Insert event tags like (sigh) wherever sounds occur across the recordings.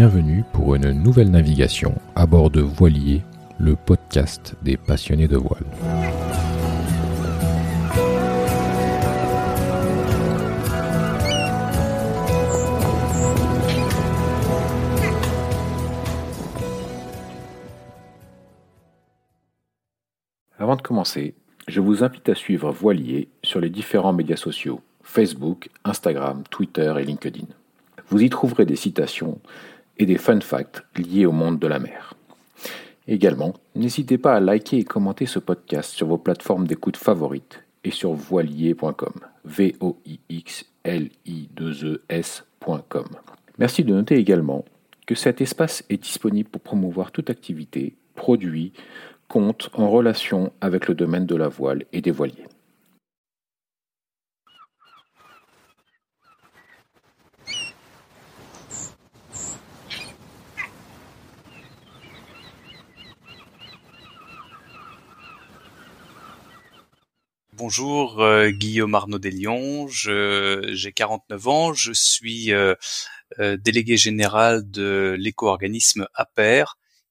bienvenue pour une nouvelle navigation à bord de Voilier, le podcast des passionnés de voile. Avant de commencer, je vous invite à suivre Voilier sur les différents médias sociaux Facebook, Instagram, Twitter et LinkedIn. Vous y trouverez des citations et des fun facts liés au monde de la mer. Également, n'hésitez pas à liker et commenter ce podcast sur vos plateformes d'écoute favorites et sur voilier.com. v o i x l i 2 e. Merci de noter également que cet espace est disponible pour promouvoir toute activité, produit, compte en relation avec le domaine de la voile et des voiliers. Bonjour, euh, Guillaume Arnaud Deslions, j'ai 49 ans, je suis euh, euh, délégué général de l'éco-organisme APER,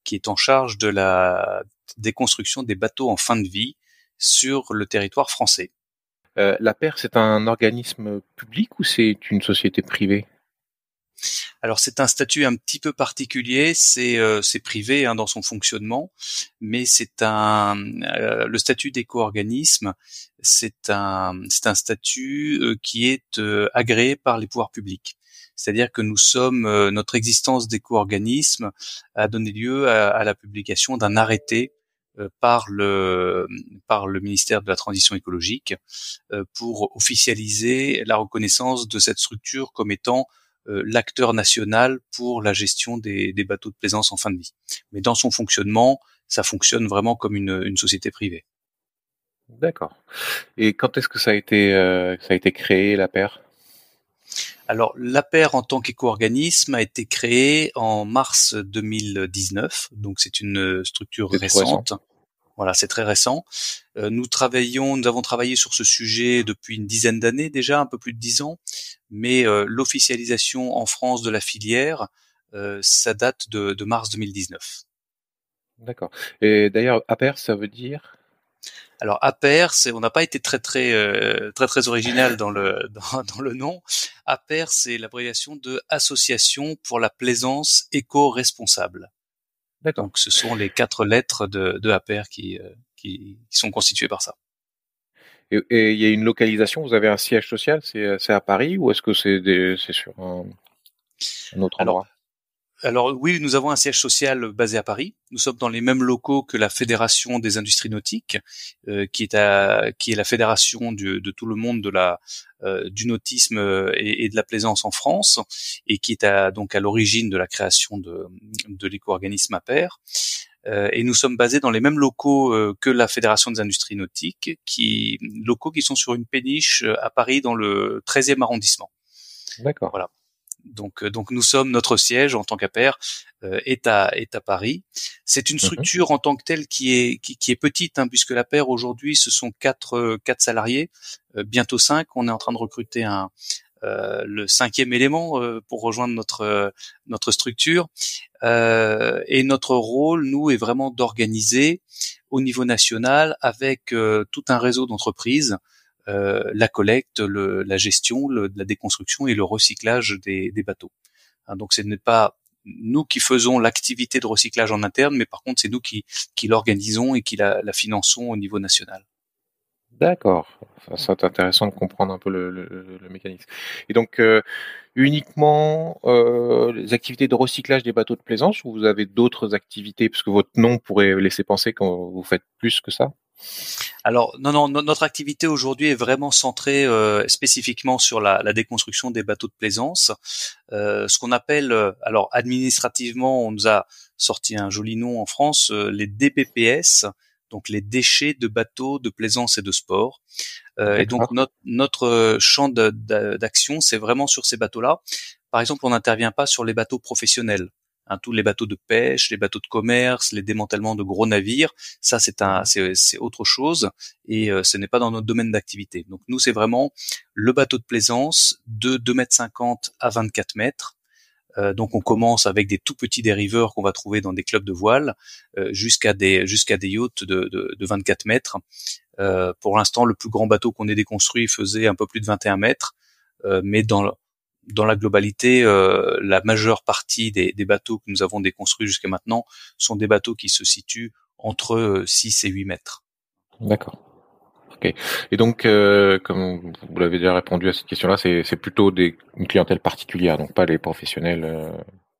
qui est en charge de la déconstruction des bateaux en fin de vie sur le territoire français. L'APER, c'est un organisme public ou c'est une société privée? Alors c'est un statut un petit peu particulier, c'est euh, privé hein, dans son fonctionnement, mais c'est un euh, le statut d'éco-organisme, c'est un c'est un statut euh, qui est agréé par les pouvoirs publics. C'est-à-dire que nous sommes notre existence d'éco-organisme a donné lieu à, à la publication d'un arrêté par le par le ministère de la transition écologique pour officialiser la reconnaissance de cette structure comme étant euh, l'acteur national pour la gestion des, bateaux de plaisance en fin de vie. Mais dans son fonctionnement, ça fonctionne vraiment comme une, société privée. D'accord. Et quand est-ce que ça a été euh, ça a été créé la paire? Alors, l'APER en tant qu'éco-organisme a été créé en mars 2019, donc c'est une structure récente. Voilà, c'est très récent. Euh, nous travaillons, nous avons travaillé sur ce sujet depuis une dizaine d'années déjà, un peu plus de dix ans, mais euh, l'officialisation en France de la filière, euh, ça date de, de mars 2019. D'accord. Et d'ailleurs, APER, ça veut dire? Alors APER, c'est, on n'a pas été très très très très original dans le (laughs) dans, le nom. APER, c'est l'abréviation de Association pour la plaisance éco-responsable. Donc ce sont les quatre lettres de, de APR qui, euh, qui, qui, sont constituées par ça. Et, il y a une localisation, vous avez un siège social, c'est à Paris ou est-ce que c'est sur un, un autre endroit? alors oui, nous avons un siège social basé à Paris. Nous sommes dans les mêmes locaux que la Fédération des industries nautiques, euh, qui est à, qui est la fédération du, de tout le monde de la euh, du nautisme et, et, de la plaisance en France, et qui est à, donc à l'origine de la création de, de l'éco-organisme APER. Euh, et nous sommes basés dans les mêmes locaux euh, que la Fédération des industries nautiques, qui locaux qui sont sur une péniche euh, à Paris dans le 13e arrondissement. D'accord. Voilà. Donc, euh, donc nous sommes notre siège en tant qu'APR euh, est à est à Paris. C'est une mhm. structure en tant que telle qui est qui, est petite hein, puisque l'APR aujourd'hui ce sont quatre euh, quatre salariés, bientôt cinq. On est en train de recruter un le cinquième élément pour rejoindre notre notre structure. et notre rôle, nous, est vraiment d'organiser au niveau national avec tout un réseau d'entreprises euh, la collecte, la gestion, la déconstruction et le recyclage des, bateaux. Hein, donc ce n'est pas nous qui faisons l'activité de recyclage en interne, mais par contre c'est nous qui, l'organisons et qui la, finançons au niveau national. D'accord, ça, c'est intéressant de comprendre un peu le, mécanisme. Et donc euh, uniquement euh, les activités de recyclage des bateaux de plaisance ou vous avez d'autres activités, parce que votre nom pourrait laisser penser que vous faites plus que ça alors non, non, notre activité aujourd'hui est vraiment centrée euh, spécifiquement sur la, la, déconstruction des bateaux de plaisance. Euh, ce qu'on appelle, euh, alors administrativement, on nous a sorti un joli nom en France, euh, les DPPS, donc les déchets de bateaux de plaisance et de sport. et donc notre, notre champ d'action, c'est vraiment sur ces bateaux-là. Par exemple, on n'intervient pas sur les bateaux professionnels. Hein, tous les bateaux de pêche, les bateaux de commerce, les démantèlements de gros navires, ça c'est un, c'est autre chose et euh, ce n'est pas dans notre domaine d'activité. Donc nous c'est vraiment le bateau de plaisance de 2 mètres 50 à 24 mètres donc on commence avec des tout petits dériveurs qu'on va trouver dans des clubs de voile jusqu'à des jusqu'à des yachts de, de, de 24 mètres. pour l'instant, le plus grand bateau qu'on ait déconstruit faisait un peu plus de 21 mètres, mais dans dans la globalité, euh, la majeure partie des, des, bateaux que nous avons déconstruits jusqu'à maintenant sont des bateaux qui se situent entre 6 et 8 mètres. D'accord. Ok. Et donc, euh, comme vous l'avez déjà répondu à cette question-là, c'est plutôt des, une clientèle particulière, donc pas les professionnels, euh,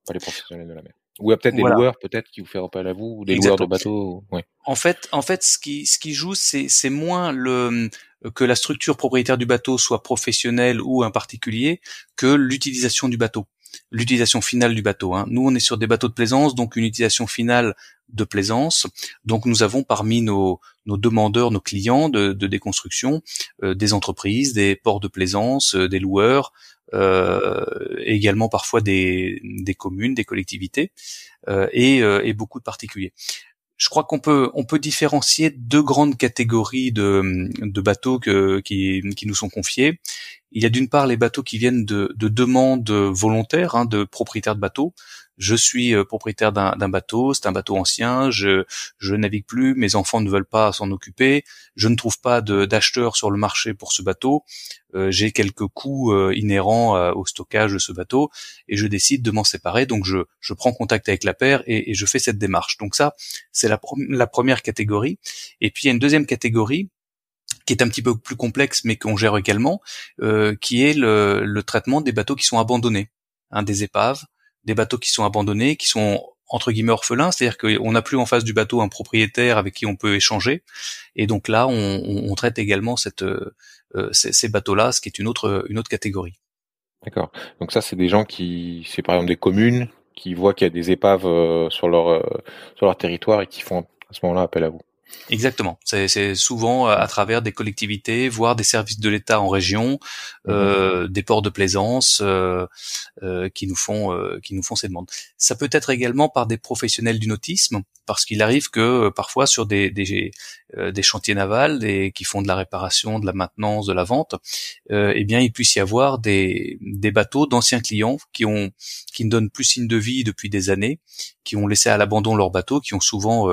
pas les professionnels de la mer. Ou peut-être des loueurs, peut-être qui vous font appel à vous, ou des loueurs de bateaux. Ouais. En fait, en fait, ce qui, ce qui joue, c'est, c'est moins le que la structure propriétaire du bateau soit professionnelle ou un particulier que l'utilisation du bateau l'utilisation finale du bateau. Hein. Nous, on est sur des bateaux de plaisance, donc une utilisation finale de plaisance. Donc, nous avons parmi nos, nos demandeurs, nos clients de, déconstruction, euh, des entreprises, des ports de plaisance, euh, des loueurs, euh, également parfois des, des communes, des collectivités et, beaucoup de particuliers je crois qu'on peut on peut différencier deux grandes catégories de, de bateaux qui, qui nous sont confiés. Il y a d'une part les bateaux qui viennent de, de demandes volontaires hein, de propriétaires de bateaux. Je suis euh, propriétaire d'un bateau, c'est un bateau ancien, je je navigue plus, mes enfants ne veulent pas s'en occuper, je ne trouve pas d'acheteurs sur le marché pour ce bateau, euh, j'ai quelques coûts euh, inhérents au stockage de ce bateau et je décide de m'en séparer. Donc je je prends contact avec la paire et, et je fais cette démarche. Donc ça c'est la, la première catégorie. Et puis il y a une deuxième catégorie qui est un petit peu plus complexe, mais qu'on gère également, euh, qui est le, le, traitement des bateaux qui sont abandonnés, hein, des épaves, des bateaux qui sont abandonnés, qui sont entre guillemets orphelins, c'est-à-dire qu'on n'a plus en face du bateau un propriétaire avec qui on peut échanger, et donc là on, traite également cette, euh, ces, bateaux-là, ce qui est une autre une autre catégorie. D'accord. Donc ça c'est des gens qui, c'est par exemple des communes qui voient qu'il y a des épaves euh, sur leur euh, sur leur territoire et qui font à ce moment-là appel à vous. Exactement. C'est souvent euh, à travers des collectivités, voire des services de l'État en région, mmh euh, des ports de plaisance euh, euh, qui nous font euh, qui nous font ces demandes. Ça peut être également par des professionnels du nautisme, parce qu'il arrive que euh, parfois sur des des, des chantiers navals, qui font de la réparation, de la maintenance, de la vente, eh bien il puisse y avoir des des bateaux d'anciens clients qui ont qui ne donnent plus signe de vie depuis des années, qui ont laissé à l'abandon leur bateau, qui ont souvent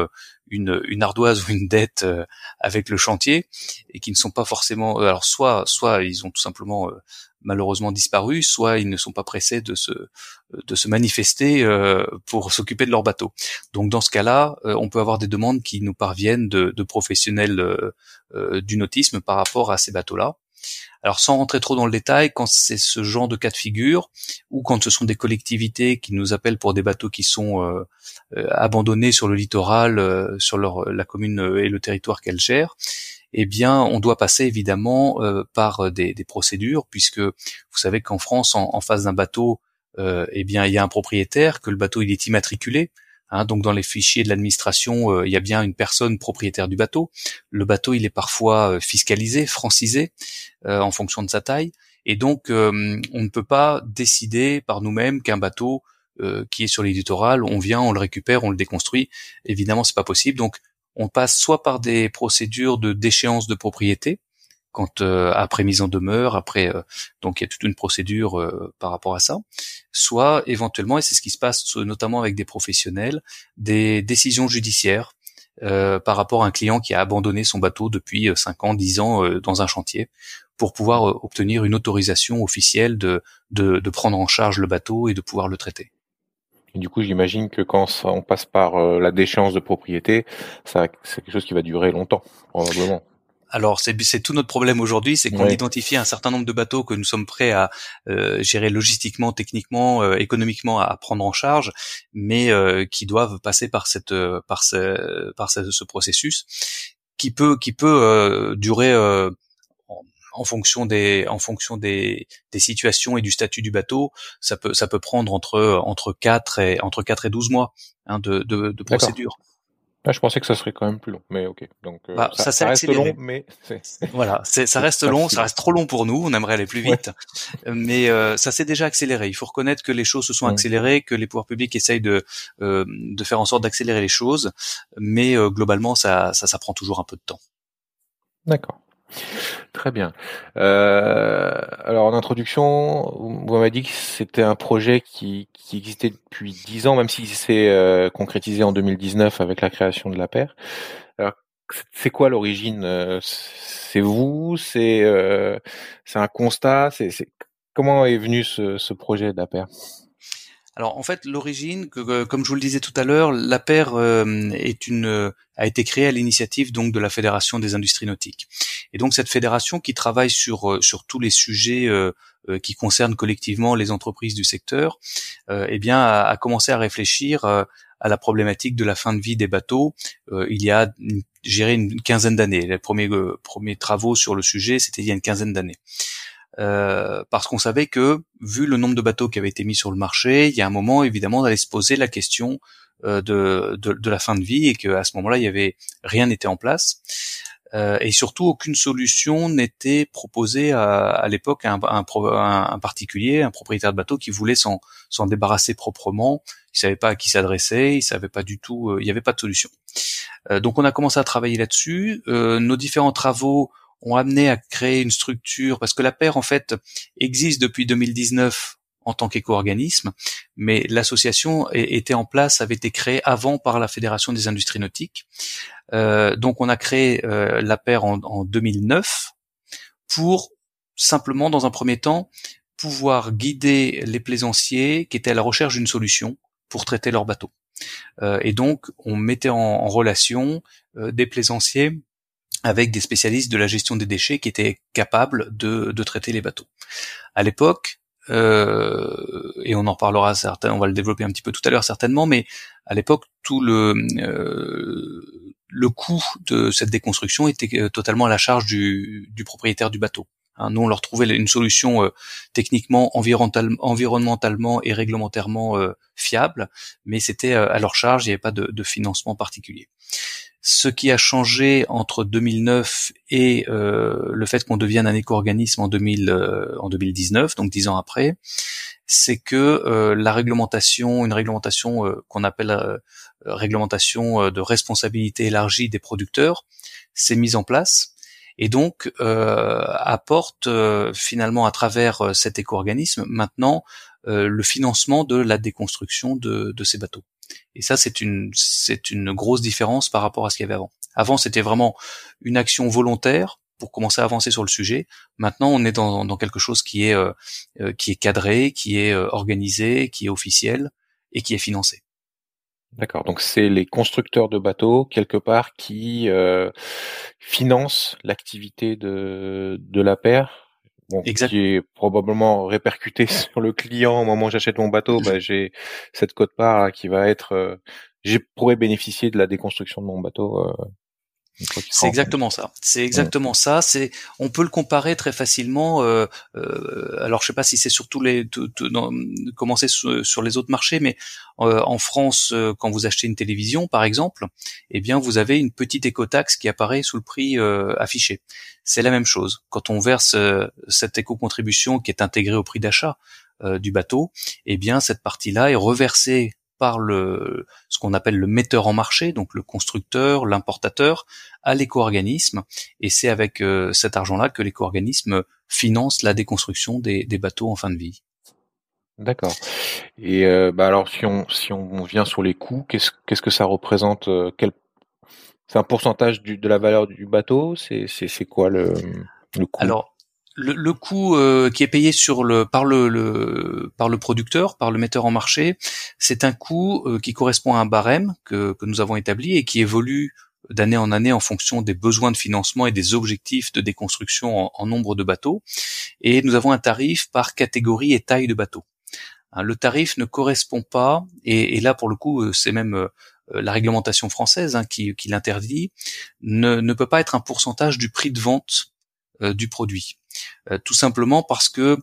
une, une ardoise ou une dette euh, avec le chantier et qui ne sont pas forcément euh, alors soit soit ils ont tout simplement euh, malheureusement disparu, soit ils ne sont pas pressés de se de se manifester pour s'occuper de leur bateau. Donc dans ce cas-là, on peut avoir des demandes qui nous parviennent de, professionnels du nautisme par rapport à ces bateaux-là. Alors sans rentrer trop dans le détail, quand c'est ce genre de cas de figure, ou quand ce sont des collectivités qui nous appellent pour des bateaux qui sont euh, euh, abandonnés sur le littoral, euh, sur leur, la commune et le territoire qu'elles gèrent, eh bien, on doit passer évidemment par des, des, procédures, puisque vous savez qu'en France, en, face d'un bateau, eh bien, il y a un propriétaire, que le bateau il est immatriculé, Hein, donc dans les fichiers de l'administration, euh, il y a bien une personne propriétaire du bateau. Le bateau, il est parfois euh, fiscalisé, francisé euh, en fonction de sa taille, et donc on ne peut pas décider par nous-mêmes qu'un bateau qui est sur les on vient, on le récupère, on le déconstruit. Évidemment, c'est pas possible. Donc on passe soit par des procédures de déchéance de propriété, quand euh, après mise en demeure, après euh, donc il y a toute une procédure euh, par rapport à ça, soit éventuellement et c'est ce qui se passe notamment avec des professionnels, des décisions judiciaires par rapport à un client qui a abandonné son bateau depuis 5 ans, 10 ans dans un chantier pour pouvoir obtenir une autorisation officielle de, prendre en charge le bateau et de pouvoir le traiter. Et du coup, j'imagine que quand on passe par la déchéance de propriété, ça, c'est quelque chose qui va durer longtemps, probablement. Alors c'est tout notre problème aujourd'hui, c'est qu'on identifie un certain nombre de bateaux que nous sommes prêts à euh, gérer logistiquement, techniquement, euh, économiquement à, prendre en charge, mais euh, qui doivent passer par cette par ce par ce, processus qui peut qui peut durer en, fonction des en fonction des, des situations et du statut du bateau, ça peut ça peut prendre entre entre 4 et entre 4 et 12 mois hein, de, de, de procédure. Ah, je pensais que ça serait quand même plus long, mais ok. Donc euh, bah, ça, ça, reste long, mais (laughs) voilà, ça reste long, ça reste trop long pour nous. On aimerait aller plus vite, mais euh, ça s'est déjà accéléré. Il faut reconnaître que les choses se sont accélérées, que les pouvoirs publics essayent de euh, de faire en sorte d'accélérer les choses, mais globalement, ça, ça ça prend toujours un peu de temps. D'accord. Très bien. Euh, alors en introduction, vous m'avez dit que c'était un projet qui, existait depuis dix ans, même s'il s'est euh, concrétisé en 2019 avec la création de la paire. Alors c'est quoi l'origine euh, C'est vous C'est c'est un constat C'est comment est venu ce, ce projet d'APER alors en fait, l'origine, comme je vous le disais tout à l'heure, la paire euh, est une euh, a été créée à l'initiative donc de la Fédération des industries nautiques. Et donc cette fédération qui travaille sur euh, sur tous les sujets qui concernent collectivement les entreprises du secteur, eh bien a, commencé à réfléchir à la problématique de la fin de vie des bateaux il y a géré une quinzaine d'années. Les premiers premiers travaux sur le sujet, c'était il y a une quinzaine d'années. Euh, parce qu'on savait que, vu le nombre de bateaux qui avaient été mis sur le marché, il y a un moment, évidemment, d'aller se poser la question euh, de, de, de, la fin de vie et qu'à ce moment-là, il y avait rien n'était en place. Euh, et surtout, aucune solution n'était proposée à, à l'époque à un, un, un, particulier, un propriétaire de bateau qui voulait s'en débarrasser proprement. Il savait pas à qui s'adresser, il savait pas du tout, euh, il n'y avait pas de solution. Euh, donc, on a commencé à travailler là-dessus. nos différents travaux ont amené à créer une structure, parce que la paire en fait existe depuis 2019 en tant qu'éco-organisme, mais l'association était en place, avait été créée avant par la Fédération des industries nautiques. Euh, donc on a créé euh, la paire en, en 2009 pour simplement, dans un premier temps, pouvoir guider les plaisanciers qui étaient à la recherche d'une solution pour traiter leurs bateaux. Euh, et donc, on mettait en, en relation euh, des plaisanciers avec des spécialistes de la gestion des déchets qui étaient capables de, de traiter les bateaux. À l'époque, euh, et on en parlera certains, on va le développer un petit peu tout à l'heure certainement, mais à l'époque tout le euh, le coût de cette déconstruction était euh, totalement à la charge du, du propriétaire du bateau. Hein, nous, on leur trouvait une solution euh, techniquement, environnementalement et réglementairement euh, fiable, mais c'était à leur charge, il n'y avait pas de, de financement particulier. Ce qui a changé entre 2009 et euh, le fait qu'on devienne un éco-organisme en, 2000, euh, en 2019, donc dix ans après, c'est que euh, la réglementation, une réglementation qu'on appelle réglementation de responsabilité élargie des producteurs, s'est mise en place et donc apporte finalement à travers cet éco-organisme maintenant le financement de la déconstruction de ces bateaux. Et ça, c'est une, c'est une grosse différence par rapport à ce qu'il y avait avant. Avant, c'était vraiment une action volontaire pour commencer à avancer sur le sujet. Maintenant, on est dans, dans quelque chose qui est, euh, euh, qui est cadré, qui est euh, organisé, qui est officiel et qui est financé. D'accord. Donc c'est les constructeurs de bateaux quelque part qui financent l'activité de de la paire bon, qui est probablement répercuté sur le client au moment où j'achète mon bateau, bah, j'ai cette cote-part qui va être, euh, j'ai pourrais bénéficier de la déconstruction de mon bateau euh, c'est exactement ça. C'est exactement ça. C'est, on peut le comparer très facilement. Euh, euh, alors, je sais pas si c'est surtout les, commencer sur, les autres marchés, mais euh, en France, euh, quand vous achetez une télévision, par exemple, eh bien, vous avez une petite écotaxe qui apparaît sous le prix euh, affiché. C'est la même chose. Quand on verse cette éco-contribution qui est intégrée au prix d'achat du bateau, eh bien, cette partie-là est reversée par le ce qu'on appelle le metteur en marché, donc le constructeur, l'importateur, à l'éco-organisme. Et c'est avec euh, cet argent-là que l'éco-organisme finance la déconstruction des, des, bateaux en fin de vie. D'accord. Et euh, bah alors si on si on vient sur les coûts, qu'est-ce qu'est-ce que ça représente euh, quel c'est un pourcentage du, de la valeur du bateau? C'est c'est quoi le, le coût? Alors le, le coût euh, qui est payé sur le par le, le, par le producteur, par le metteur en marché, c'est un coût euh, qui correspond à un barème que, que nous avons établi et qui évolue d'année en année en fonction des besoins de financement et des objectifs de déconstruction en, nombre de bateaux. Et nous avons un tarif par catégorie et taille de bateau. Hein, le tarif ne correspond pas, et, et là pour le coup euh, c'est même la réglementation française hein, qui, qui l'interdit, ne, ne peut pas être un pourcentage du prix de vente du produit. Euh, tout simplement parce que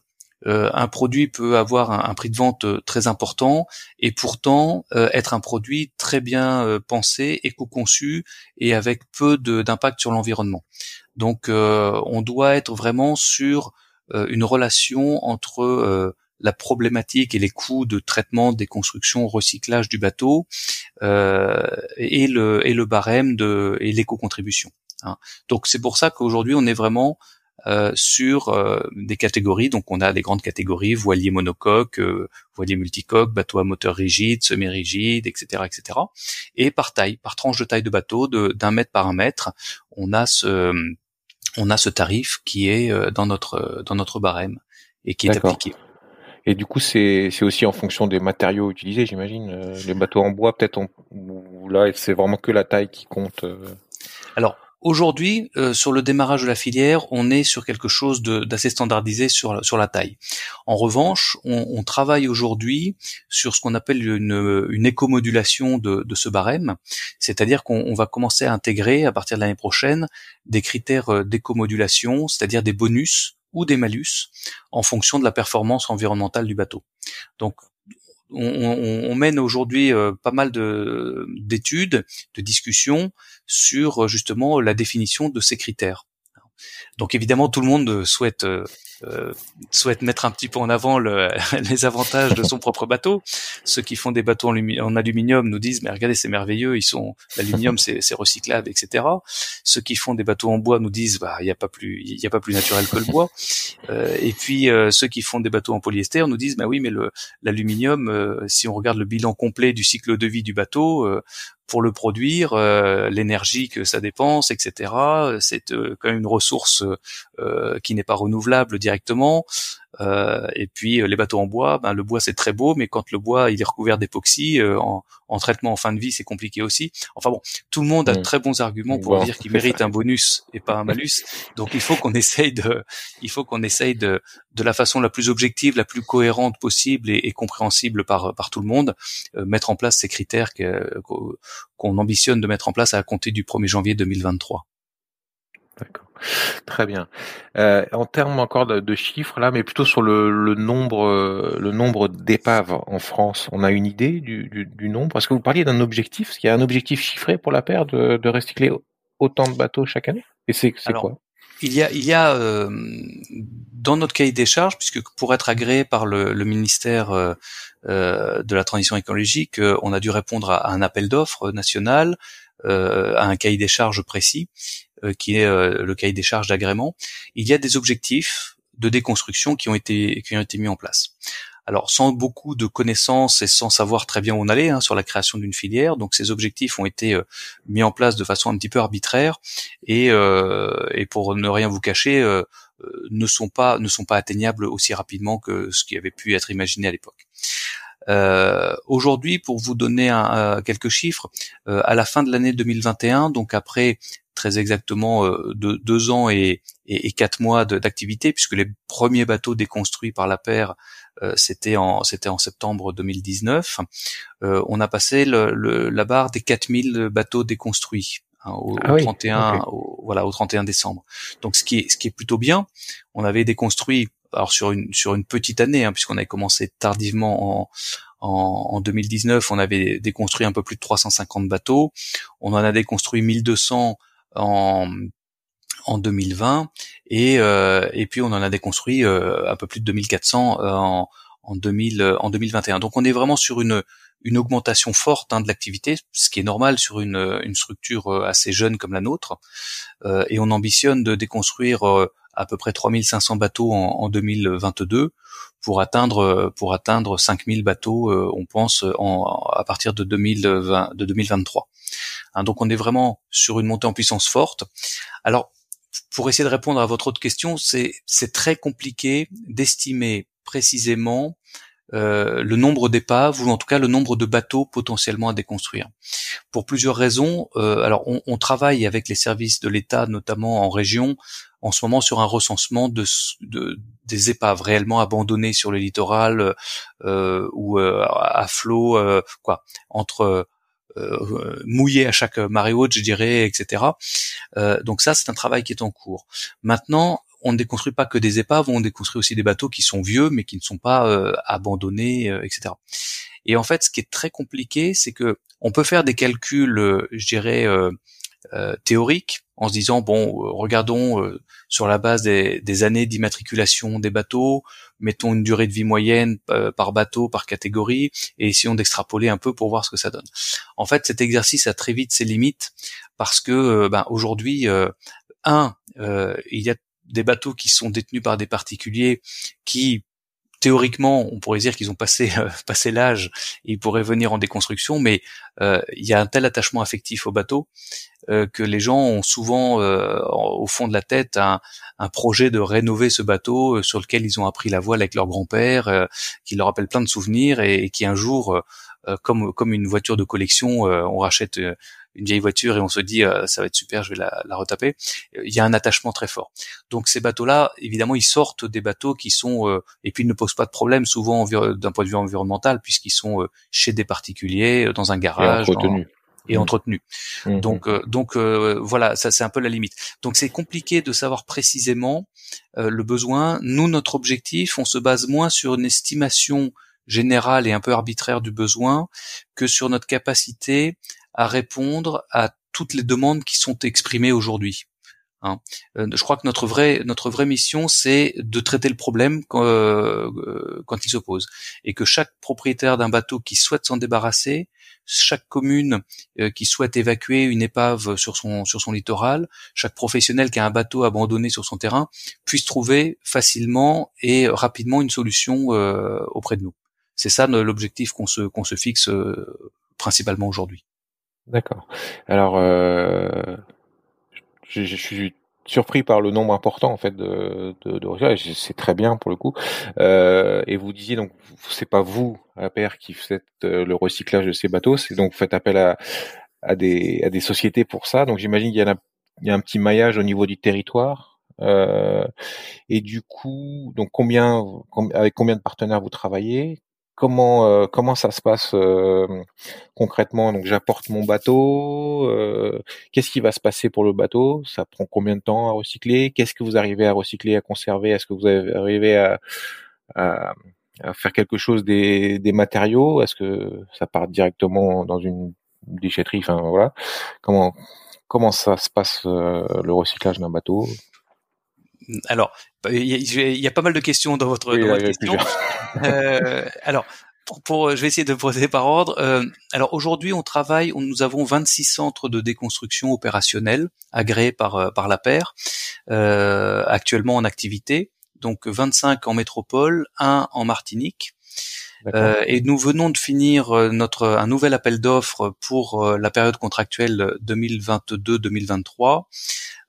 euh, un produit peut avoir un, prix de vente euh, très important et pourtant être un produit très bien pensé, éco-conçu et avec peu d'impact sur l'environnement. Donc on doit être vraiment sur une relation entre la problématique et les coûts de traitement des constructions, recyclage du bateau et le et le barème de et l'éco-contribution. Hein. Donc c'est pour ça qu'aujourd'hui on est vraiment euh, sur euh, des catégories. Donc on a des grandes catégories voilier monocoque, euh, voilier multicoque, bateau à moteur rigide, semi-rigide, etc., etc. Et par taille, par tranche de taille de bateau, d'un mètre par un mètre, on a ce on a ce tarif qui est dans notre dans notre barème et qui est appliqué. Et du coup, c'est aussi en fonction des matériaux utilisés, j'imagine. les bateaux en bois, peut-être, là, c'est vraiment que la taille qui compte. Alors, Aujourd'hui, euh, sur le démarrage de la filière, on est sur quelque chose d'assez standardisé sur, la taille. En revanche, on, on travaille aujourd'hui sur ce qu'on appelle une, une écomodulation de, de ce barème, c'est-à-dire qu'on va commencer à intégrer à partir de l'année prochaine des critères euh, d'écomodulation, c'est-à-dire des bonus ou des malus en fonction de la performance environnementale du bateau. Donc on, mène aujourd'hui euh, pas mal d'études, de discussions sur justement la définition de ces critères. Donc évidemment, tout le monde souhaite euh, souhaite mettre un petit peu en avant le, (laughs) les avantages de son propre bateau. Ceux qui font des bateaux en, aluminium nous disent mais regardez c'est merveilleux, ils sont l'aluminium c'est, recyclable etc. Ceux qui font des bateaux en bois nous disent bah il y a pas plus il y a pas plus naturel que le bois. Euh, et puis euh, ceux qui font des bateaux en polyester nous disent bah oui mais l'aluminium euh, si on regarde le bilan complet du cycle de vie du bateau pour le produire, l'énergie que ça dépense, etc. C'est quand même une ressource qui n'est pas renouvelable directement. Euh, et puis euh, les bateaux en bois, ben, le bois c'est très beau, mais quand le bois il est recouvert d'époxy euh, en, en, traitement en fin de vie, c'est compliqué aussi. Enfin bon, tout le monde a de mm. très bons arguments pour dire qu'il mérite un (laughs) bonus et pas un malus. Donc il faut qu'on essaye de, il faut qu'on essaye de, de la façon la plus objective, la plus cohérente possible et, et compréhensible par par tout le monde, mettre en place ces critères qu'on ambitionne de mettre en place à compter du 1er janvier 2023. D'accord. (laughs) Très bien. Euh, en termes encore de, chiffres là, mais plutôt sur le, nombre, euh, le nombre d'épaves en France, on a une idée du, nombre? Parce que vous parliez d'un objectif, est-ce qu'il y a un objectif chiffré pour la paire de, recycler autant de bateaux chaque année? Et c'est quoi? il y a, il y a euh, dans notre cahier des charges, puisque pour être agréé par le, ministère de la transition écologique, on a dû répondre à, un appel d'offres national, à un cahier des charges précis. Euh, qui est euh, le cahier des charges d'agrément, il y a des objectifs de déconstruction qui ont été qui ont été mis en place. Alors sans beaucoup de connaissances et sans savoir très bien où on allait hein, sur la création d'une filière, donc ces objectifs ont été euh, mis en place de façon un petit peu arbitraire et, euh, et pour ne rien vous cacher, euh, ne sont pas ne sont pas atteignables aussi rapidement que ce qui avait pu être imaginé à l'époque. Euh, Aujourd'hui, pour vous donner un, quelques chiffres, à la fin de l'année 2021, donc après très exactement euh, deux ans et, et, quatre mois d'activité, puisque les premiers bateaux déconstruits par la paire, euh, c'était en c'était en septembre 2019. Euh, on a passé le, la barre des 4000 bateaux déconstruits. Hein, au, 31 ah voilà au 31 décembre. Donc ce qui est ce qui est plutôt bien, on avait déconstruit alors sur une sur une petite année hein, puisqu'on avait commencé tardivement en en, 2019, on avait déconstruit un peu plus de 350 bateaux. On en a déconstruit 1200 en en 2020 et euh, et puis on en a déconstruit euh, un peu plus de 2400 euh, en en 2000 en 2021. Donc on est vraiment sur une une augmentation forte hein, de l'activité, ce qui est normal sur une, une structure assez jeune comme la nôtre. et on ambitionne de déconstruire à peu près 3500 bateaux en, en 2022 pour atteindre pour atteindre 5000 bateaux, on pense en, à partir de 2020 de 2023. Hein, donc on est vraiment sur une montée en puissance forte. Alors pour essayer de répondre à votre autre question, c'est très compliqué d'estimer précisément euh, le nombre d'épaves ou en tout cas le nombre de bateaux potentiellement à déconstruire. Pour plusieurs raisons. Euh, alors on, travaille avec les services de l'État, notamment en région, en ce moment sur un recensement de, des épaves réellement abandonnées sur le littoral euh, ou à flot, quoi, entre euh, mouillé à chaque marée haute, je dirais, etc. Euh, donc ça, c'est un travail qui est en cours. Maintenant, on ne déconstruit pas que des épaves, on déconstruit aussi des bateaux qui sont vieux, mais qui ne sont pas euh, abandonnés, etc. Et en fait, ce qui est très compliqué, c'est que on peut faire des calculs, je dirais, théorique en se disant bon, regardons sur la base des, années d'immatriculation des bateaux, mettons une durée de vie moyenne par bateau, par catégorie, et essayons d'extrapoler un peu pour voir ce que ça donne. En fait, cet exercice a très vite ses limites parce que ben, aujourd'hui, un, il y a des bateaux qui sont détenus par des particuliers qui théoriquement, on pourrait dire qu'ils ont passé euh, (laughs) passé l'âge et ils pourraient venir en déconstruction, mais euh, il y a un tel attachement affectif au bateau euh, que les gens ont souvent au fond de la tête un, projet de rénover ce bateau sur lequel ils ont appris la voile avec leur grand-père, qui leur rappelle plein de souvenirs et, qui un jour, comme une voiture de collection, on rachète une vieille voiture et on se dit euh, ça va être super, je vais la, la, retaper. Il y a un attachement très fort. Donc ces bateaux-là, évidemment, ils sortent des bateaux qui sont euh, et puis ils ne posent pas de problème souvent d'un point de vue environnemental puisqu'ils sont euh, chez des particuliers dans un garage. Et entretenus. et mmh. mmh. Donc, donc voilà, ça c'est un peu la limite. Donc c'est compliqué de savoir précisément le besoin. Nous, notre objectif, on se base moins sur une estimation générale et un peu arbitraire du besoin que sur notre capacité à répondre à toutes les demandes qui sont exprimées aujourd'hui. Hein. Euh, je crois que notre vraie notre vraie mission, c'est de traiter le problème quand, euh, quand il se pose, et que chaque propriétaire d'un bateau qui souhaite s'en débarrasser, chaque commune euh, qui souhaite évacuer une épave sur son sur son littoral, chaque professionnel qui a un bateau abandonné sur son terrain, puisse trouver facilement et rapidement une solution auprès de nous. C'est ça l'objectif qu'on se qu'on se fixe principalement aujourd'hui. D'accord. Alors, euh, je, suis surpris par le nombre important en fait de, de, de C'est très bien pour le coup. Euh, et vous disiez donc, c'est pas vous, APR, qui faites euh, le recyclage de ces bateaux, c'est donc vous faites appel à, à des à sociétés pour ça. Donc j'imagine qu'il y a a un petit maillage au niveau du territoire. Et du coup, donc combien, avec combien de partenaires vous travaillez? Comment euh, comment ça se passe euh, concrètement? Donc j'apporte mon bateau. Euh, qu'est-ce qui va se passer pour le bateau? Ça prend combien de temps à recycler? Qu'est-ce que vous arrivez à recycler, à conserver? Est-ce que vous arrivez à, faire quelque chose des, des matériaux? Est-ce que ça part directement dans une déchetterie? Enfin voilà. Comment comment ça se passe le recyclage d'un bateau? Alors, il y, a pas mal de questions dans votre, question. (laughs) euh, alors, pour, je vais essayer de poser par ordre. Euh, alors aujourd'hui, on travaille, nous avons 26 centres de déconstruction opérationnels agréés par euh, par la paire, euh, actuellement en activité. Donc 25 en métropole, un en Martinique. Euh, et nous venons de finir euh, notre un nouvel appel d'offres pour la période contractuelle 2022-2023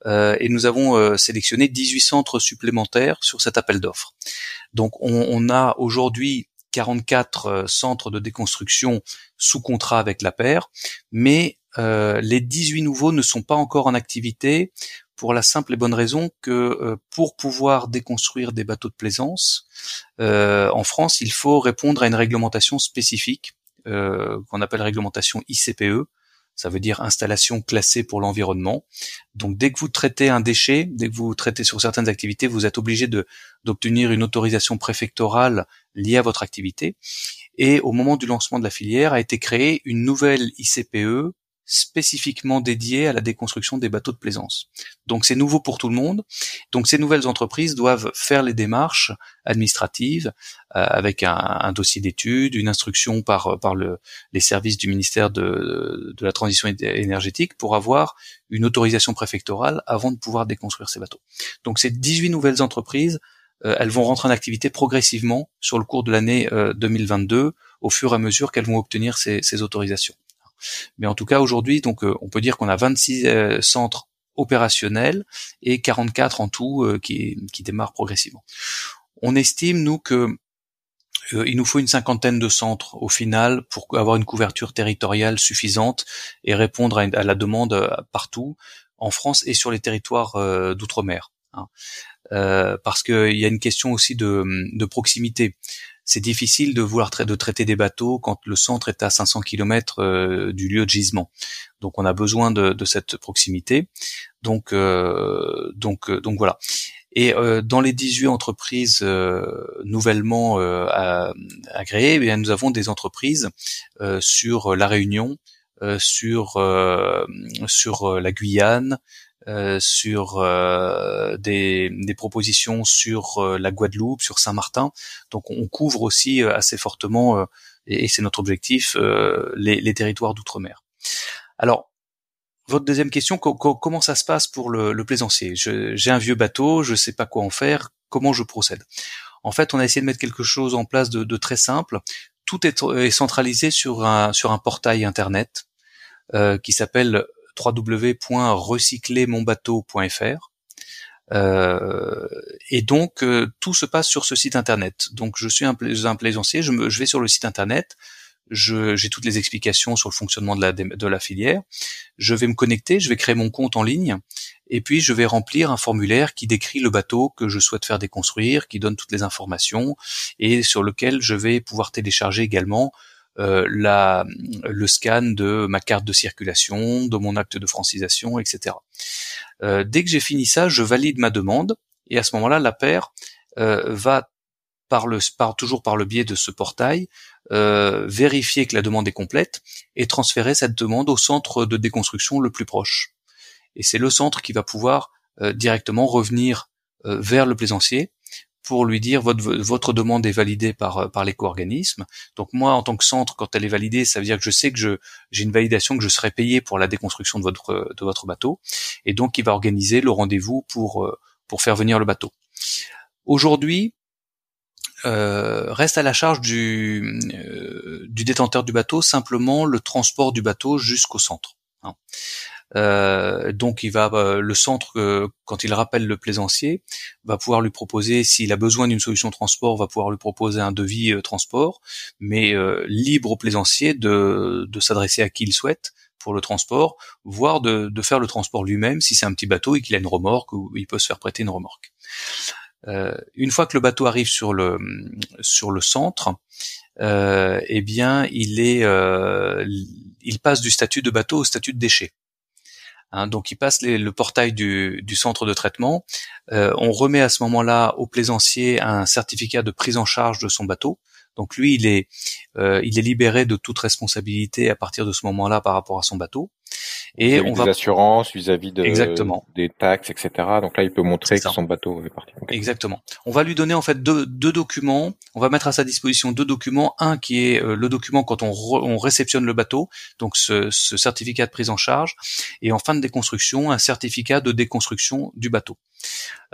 euh, et nous avons euh, sélectionné 18 centres supplémentaires sur cet appel d'offres. Donc on, a aujourd'hui 44 euh, centres de déconstruction sous contrat avec la paire, mais euh, les 18 nouveaux ne sont pas encore en activité pour la simple et bonne raison que pour pouvoir déconstruire des bateaux de plaisance euh, en France, il faut répondre à une réglementation spécifique qu'on appelle réglementation ICPE, ça veut dire installation classée pour l'environnement. Donc dès que vous traitez un déchet, dès que vous traitez sur certaines activités, vous êtes obligé d'obtenir une autorisation préfectorale liée à votre activité. Et au moment du lancement de la filière a été créée une nouvelle ICPE spécifiquement dédié à la déconstruction des bateaux de plaisance. Donc c'est nouveau pour tout le monde. Donc ces nouvelles entreprises doivent faire les démarches administratives euh, avec un, dossier d'études, une instruction par par le, les services du ministère de, la transition énergétique pour avoir une autorisation préfectorale avant de pouvoir déconstruire ces bateaux. Donc ces 18 nouvelles entreprises, euh, elles vont rentrer en activité progressivement sur le cours de l'année 2022 euh, au fur et à mesure qu'elles vont obtenir ces autorisations. Mais en tout cas, aujourd'hui, donc, euh, on peut dire qu'on a 26 euh, centres opérationnels et 44 en tout euh, qui, qui démarrent progressivement. On estime, nous, que il nous faut une cinquantaine de centres au final pour avoir une couverture territoriale suffisante et répondre à, la demande partout en France et sur les territoires d'outre-mer. Hein. parce qu'il y a une question aussi de, de proximité c'est difficile de vouloir de traiter des bateaux quand le centre est à 500 km euh, du lieu de gisement. Donc on a besoin de, cette proximité. Donc euh, donc euh, donc voilà. Et dans les 18 entreprises nouvellement agréées, eh bien, nous avons des entreprises sur la Réunion, sur sur la Guyane, sur des, des, propositions sur la Guadeloupe, sur Saint-Martin. Donc on couvre aussi assez fortement, et, c'est notre objectif, les, les territoires d'outre-mer. Alors votre deuxième question, comment ça se passe pour le, le plaisancier? J'ai un vieux bateau, je sais pas quoi en faire, comment je procède? En fait, on a essayé de mettre quelque chose en place de, de très simple. Tout est, est, centralisé sur un, sur un portail internet euh, qui s'appelle www.recyclermonbateau.fr. Euh, et donc euh, tout se passe sur ce site internet. Donc je suis un, plaisancier, je, vais sur le site internet, j'ai toutes les explications sur le fonctionnement de la, filière. Je vais me connecter, je vais créer mon compte en ligne, et puis je vais remplir un formulaire qui décrit le bateau que je souhaite faire déconstruire, qui donne toutes les informations, et sur lequel je vais pouvoir télécharger également la, le scan de ma carte de circulation, de mon acte de francisation, etc. Euh, dès que j'ai fini ça, je valide ma demande, et à ce moment-là, la paire euh, va par le par, toujours par le biais de ce portail euh, vérifier que la demande est complète et transférer cette demande au centre de déconstruction le plus proche. Et c'est le centre qui va pouvoir euh, directement revenir euh, vers le plaisancier pour lui dire votre, votre demande est validée par, par l'éco-organisme. Donc moi, en tant que centre, quand elle est validée, ça veut dire que je sais que je, j'ai une validation que je serai payé pour la déconstruction de votre, de votre bateau. Et donc, il va organiser le rendez-vous pour, pour faire venir le bateau. Aujourd'hui, euh, reste à la charge du, euh, du détenteur du bateau simplement le transport du bateau jusqu'au centre. Hein. Euh, donc il va le centre quand il rappelle le plaisancier va pouvoir lui proposer s'il a besoin d'une solution transport va pouvoir lui proposer un devis transport mais libre au plaisancier de, de s'adresser à qui il souhaite pour le transport voire de, de faire le transport lui-même si c'est un petit bateau et qu'il a une remorque ou il peut se faire prêter une remorque. Euh, une fois que le bateau arrive sur le sur le centre, euh, eh bien, il est, euh, il passe du statut de bateau au statut de déchet. Hein, donc, il passe le portail du, centre de traitement. on remet à ce moment-là au plaisancier un certificat de prise en charge de son bateau. Donc lui, il est, il est libéré de toute responsabilité à partir de ce moment-là par rapport à son bateau. Et on va assurances vis-à-vis de Exactement. des taxes, etc. Donc là, il peut montrer que son bateau est parti. Exactement. On va lui donner en fait deux, deux, documents. On va mettre à sa disposition deux documents. Un qui est euh, le document quand on, on, réceptionne le bateau, donc ce, ce, certificat de prise en charge, et en fin de déconstruction, un certificat de déconstruction du bateau.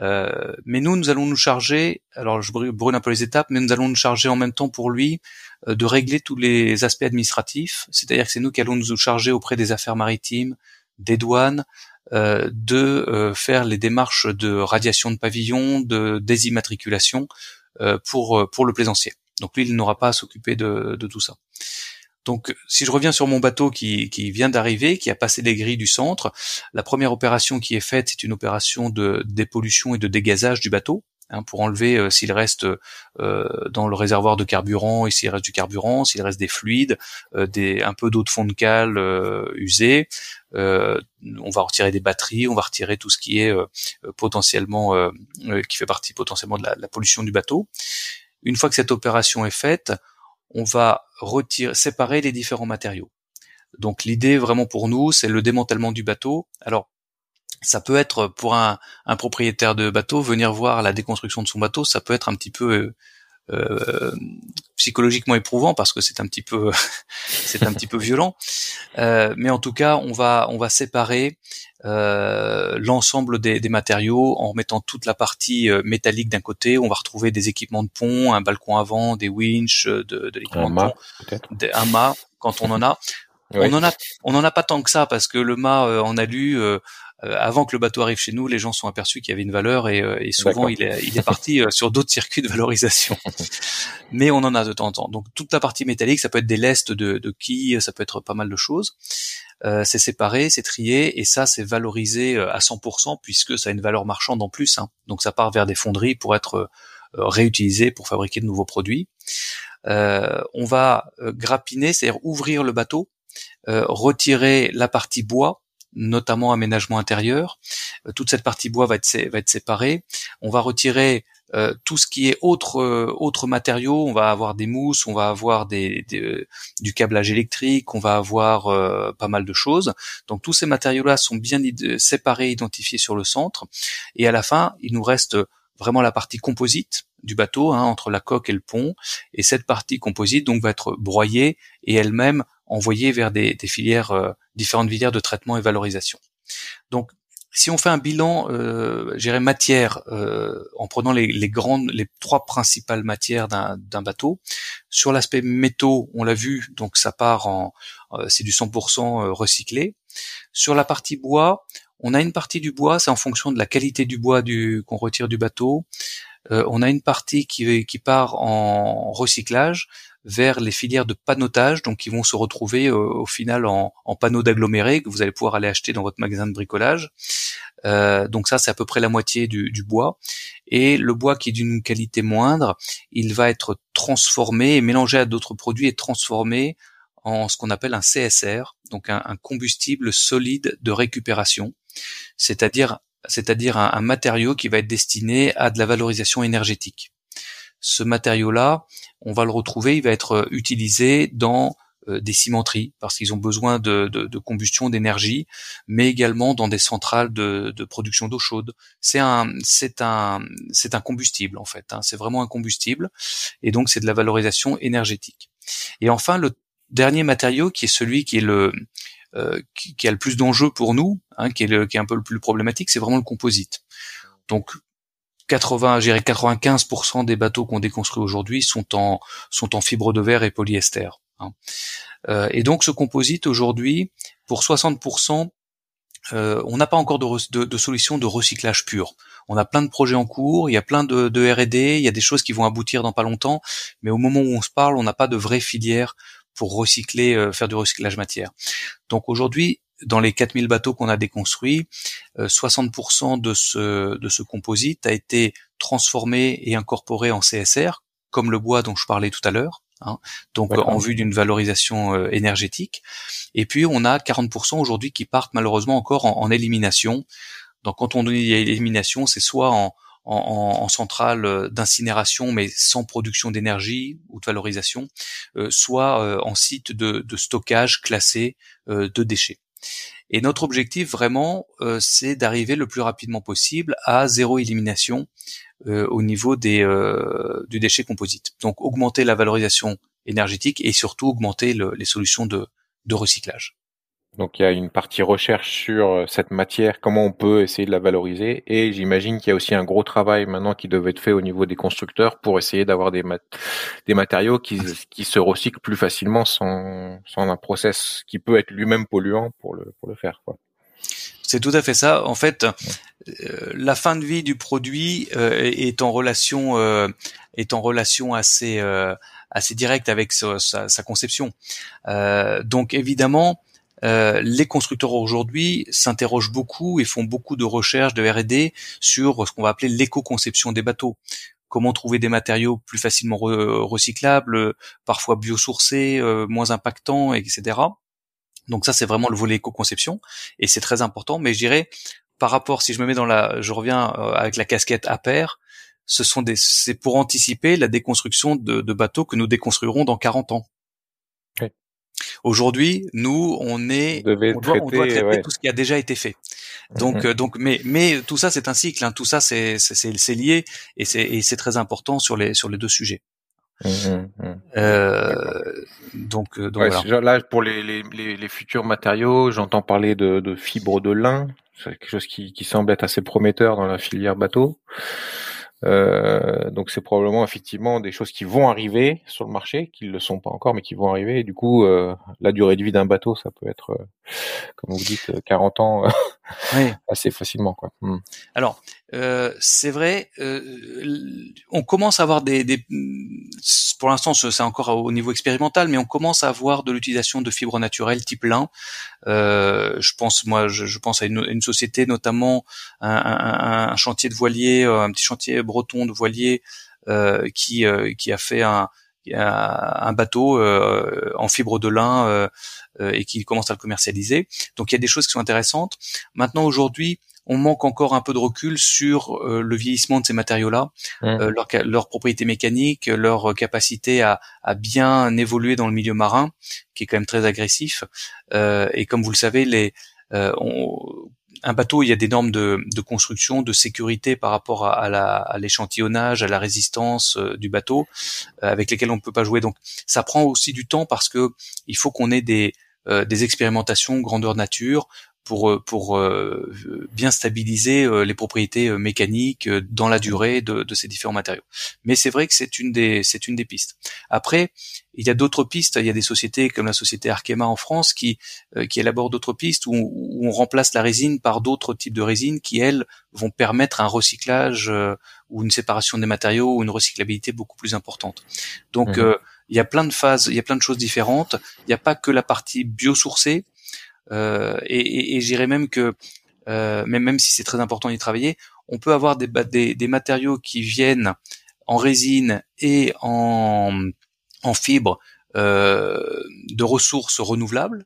Euh, mais nous, nous allons nous charger. Alors, je brûle un peu les étapes, mais nous allons nous charger en même temps pour lui de régler tous les aspects administratifs. C'est-à-dire que c'est nous qui allons nous charger auprès des affaires maritimes, des douanes, euh, de euh, faire les démarches de radiation de pavillon, de désimmatriculation euh, pour pour le plaisancier. Donc lui, il n'aura pas à s'occuper de, de, tout ça. Donc, si je reviens sur mon bateau qui, qui vient d'arriver, qui a passé les grilles du centre, la première opération qui est faite, c'est une opération de dépollution et de dégazage du bateau. Hein, pour enlever euh, s'il reste euh, dans le réservoir de carburant et s'il reste du carburant, s'il reste des fluides, euh, un peu d'eau de fond de cale usée. on va retirer des batteries, on va retirer tout ce qui est potentiellement, qui fait partie potentiellement de la, pollution du bateau. Une fois que cette opération est faite, on va séparer les différents matériaux. Donc l'idée vraiment pour nous, c'est le démantèlement du bateau. Alors ça peut être pour un, un, propriétaire de bateau venir voir la déconstruction de son bateau, ça peut être un petit peu euh, euh psychologiquement éprouvant parce que c'est un petit peu (laughs) c'est un petit peu violent. Euh, mais en tout cas, on va on va séparer euh, l'ensemble des, des, matériaux en remettant toute la partie euh, métallique d'un côté. On va retrouver des équipements de pont, un balcon avant, des winches, de, de l'équipement de pont, des, un mât quand on en a. (laughs) On en a, on en a pas tant que ça parce que le mât euh, en alu, euh, euh, avant que le bateau arrive chez nous, les gens sont aperçus qu'il y avait une valeur et, euh, et souvent il est, il est parti euh, sur d'autres circuits de valorisation. (laughs) Mais on en a de temps en temps. Donc toute la partie métallique, ça peut être des lestes de, de quilles, ça peut être pas mal de choses. Euh, c'est séparé, c'est trié et ça c'est valorisé à 100% puisque ça a une valeur marchande en plus. Hein. Donc ça part vers des fonderies pour être réutilisé pour fabriquer de nouveaux produits. Euh, on va grappiner, c'est-à-dire ouvrir le bateau, retirer la partie bois notamment aménagement intérieur. Euh, toute cette partie bois va être, séparée. On va retirer euh, tout ce qui est autre euh, on va avoir des mousses, on va avoir des, du câblage électrique, on va avoir euh, pas mal de choses. Donc tous ces matériaux-là sont bien séparés, identifiés sur le centre. Et à la fin, il nous reste vraiment la partie composite du bateau hein, entre la coque et le pont. Et cette partie composite donc va être broyée et elle-même envoyée vers des, des filières différentes filières de traitement et valorisation. Donc si on fait un bilan, euh, j'irais matière, euh, en prenant les, les, grandes, les trois principales matières d'un bateau, sur l'aspect métaux, on l'a vu, donc ça part en, euh, c'est du 100% euh, recyclé. Sur la partie bois, on a une partie du bois, c'est en fonction de la qualité du bois du qu'on retire du bateau. Euh, on a une partie qui, qui part en recyclage vers les filières de panotage, donc qui vont se retrouver euh, au final en, panneaux d'agglomérés que vous allez pouvoir aller acheter dans votre magasin de bricolage. Euh, donc ça, c'est à peu près la moitié du, bois. Et le bois qui est d'une qualité moindre, il va être transformé et mélangé à d'autres produits et transformé en ce qu'on appelle un CSR, donc un, combustible solide de récupération, c'est-à-dire c'est-à-dire un matériau qui va être destiné à de la valorisation énergétique. Ce matériau-là, on va le retrouver, il va être euh, utilisé dans euh, des cimenteries parce qu'ils ont besoin de, combustion d'énergie, mais également dans des centrales de, production d'eau chaude. C'est un c'est un c'est un combustible en fait. Hein. c'est vraiment un combustible et donc c'est de la valorisation énergétique. Et enfin le dernier matériau qui est celui qui est le euh, qui, a le plus d'enjeux pour nous, hein, qui est qui est un peu le plus problématique, c'est vraiment le composite. Donc 80, 95% des bateaux qu'on déconstruit aujourd'hui sont en sont en fibre de verre et polyester. Hein. Euh, et donc ce composite aujourd'hui, pour 60%, euh, on n'a pas encore de, de, solution de recyclage pur. On a plein de projets en cours, il y a plein de, de R&D, il y a des choses qui vont aboutir dans pas longtemps, mais au moment où on se parle, on n'a pas de vraie filière pour recycler, euh, faire du recyclage matière. Donc aujourd'hui, dans les 4000 bateaux qu'on a déconstruits, 60% euh, de ce, de ce composite a été transformé et incorporé en CSR, comme le bois dont je parlais tout à l'heure. Hein, donc en vue d'une valorisation euh, énergétique. Et puis on a 40% aujourd'hui qui partent malheureusement encore en, élimination. Donc quand on dit élimination, c'est soit en, en, centrale d'incinération mais sans production d'énergie ou de valorisation, euh, soit en site de, de stockage classé de déchets. Et notre objectif vraiment, euh, c'est d'arriver le plus rapidement possible à zéro élimination euh, au niveau des, euh, du déchet composite. Donc augmenter la valorisation énergétique et surtout augmenter les solutions de recyclage. Donc il y a une partie recherche sur euh, cette matière, comment on peut essayer de la valoriser, et j'imagine qu'il y a aussi un gros travail maintenant qui devait être fait au niveau des constructeurs pour essayer d'avoir des, des matériaux qui, qui se recyclent plus facilement sans, sans un process qui peut être lui-même polluant pour le, pour le faire. Quoi. C'est tout à fait ça. En fait, euh, la fin de vie du produit euh, est en relation est en relation assez assez directe avec sa, sa, sa conception. donc évidemment, euh, les constructeurs aujourd'hui s'interrogent beaucoup et font beaucoup de recherches de R&D sur ce qu'on va appeler l'éco-conception des bateaux. Comment trouver des matériaux plus facilement recyclables, parfois biosourcés, euh, moins impactants, etc. Donc ça, c'est vraiment le volet éco-conception et c'est très important. Mais je dirais, par rapport, si je me mets dans la, je reviens euh, avec la casquette à pair, ce sont des, c'est pour anticiper la déconstruction de, de bateaux que nous déconstruirons dans 40 ans. Aujourd'hui, nous, on est, on doit, traiter, tout ce qui a déjà été fait. Donc, mm-hmm. euh, donc, mais, mais tout ça, c'est un cycle. Hein. Tout ça, c'est, c'est, lié et c'est, et c'est très important sur les, sur les deux sujets. Mm-hmm. Euh, donc, euh, donc voilà. Là, pour les, les, les, futurs matériaux, j'entends parler de, de fibres de lin, c'est quelque chose qui, qui semble être assez prometteur dans la filière bateau. Euh, donc c'est probablement effectivement des choses qui vont arriver sur le marché, qui ne le sont pas encore, mais qui vont arriver. Et du coup, euh, la durée de vie d'un bateau, ça peut être, euh, comme vous dites, 40 ans (laughs) assez facilement. Quoi. Hmm. Alors, euh, c'est vrai, euh, on commence à avoir des, des pour l'instant c'est encore au niveau expérimental, mais on commence à avoir de l'utilisation de fibres naturelles type lin. Euh, je pense, moi, je, pense à une, société notamment un, chantier de voilier, euh, un petit chantier breton de voilier euh, qui qui a fait un un bateau en fibre de lin et qui commence à le commercialiser. Donc il y a des choses qui sont intéressantes. Maintenant aujourd'hui, on manque encore un peu de recul sur euh, le vieillissement de ces matériaux-là, mmh. euh, leur, leur, propriété mécanique, leur capacité à, à, bien évoluer dans le milieu marin, qui est quand même très agressif. Euh, et comme vous le savez, les on, un bateau, il y a des normes de, de construction, de sécurité par rapport à, à l'échantillonnage, à, la résistance du bateau, avec lesquels on ne peut pas jouer. Donc, ça prend aussi du temps parce que il faut qu'on ait des des expérimentations grandeur nature pour euh, pour euh, bien stabiliser euh, les propriétés mécaniques dans la durée de, de ces différents matériaux. Mais c'est vrai que c'est une des c'est une des pistes. Après, il y a d'autres pistes. Il y a des sociétés comme la société Arkema en France qui qui élaborent d'autres pistes où, où, on remplace la résine par d'autres types de résines qui elles vont permettre un recyclage ou une séparation des matériaux ou une recyclabilité beaucoup plus importante. Donc mmh. il y a plein de phases, il y a plein de choses différentes. Il n'y a pas que la partie biosourcée, euh, et, et, et j'irais même que, euh, même, même si c'est très important d'y travailler, on peut avoir des, des, des, matériaux qui viennent en résine et en, en fibre euh, de ressources renouvelables,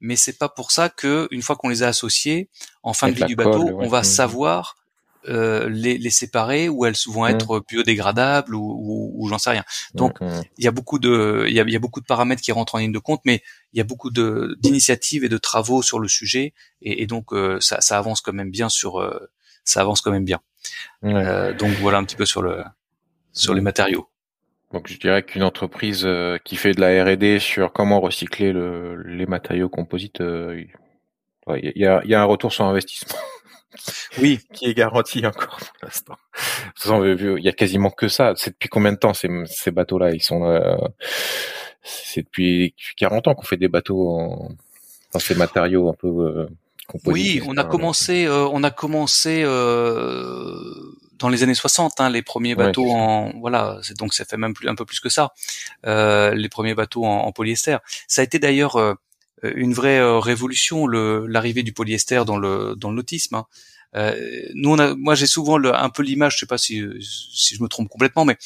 mais c'est pas pour ça que une fois qu'on les a associés, en fin de vie du bateau, on va mmh. savoir euh, les, les, séparer ou elles vont mmh. être biodégradables ou, ou, ou j'en sais rien. Donc mmh, il y a beaucoup de il y a, y a, beaucoup de paramètres qui rentrent en ligne de compte, mais il y a beaucoup de d'initiatives et de travaux sur le sujet et, et donc euh, ça, ça, avance quand même bien sur euh, ça avance quand même bien. donc voilà un petit peu sur le sur les matériaux. Donc je dirais qu'une entreprise qui fait de la R&D sur comment recycler le, les matériaux composites, il y, a, y a un retour sur investissement. Oui. qui est garanti encore pour l'instant. Il y a quasiment que ça. C'est depuis combien de temps ces, ces bateaux-là Ils sont. Euh, c'est depuis 40 ans qu'on fait des bateaux en, dans ces matériaux un peu. Euh, oui, on a commencé. Euh, on a commencé. dans les années 60, hein, les premiers bateaux en voilà, c'est donc ça fait même plus un peu plus que ça, les premiers bateaux en, en, polyester. Ça a été d'ailleurs euh, une vraie euh, révolution, l'arrivée du polyester dans le dans l'autisme. Hein. Euh, nous, on a, moi, j'ai souvent le, un peu l'image, je sais pas si si je me trompe complètement, mais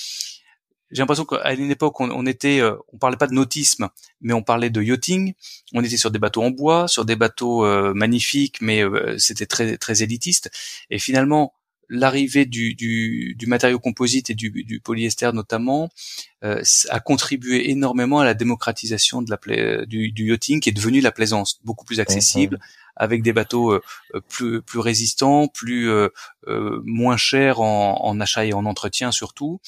j'ai l'impression qu'à une époque, on, on était, on parlait pas de nautisme, mais on parlait de yachting. On était sur des bateaux en bois, sur des bateaux magnifiques, mais c'était très très élitiste. Et finalement, l'arrivée du, du, du, matériau composite et du, du polyester notamment euh, a contribué énormément à la démocratisation de la du, du, yachting qui est devenu la plaisance beaucoup plus accessible avec des bateaux euh, plus plus résistants plus euh, moins chers en, en, achat et en entretien surtout.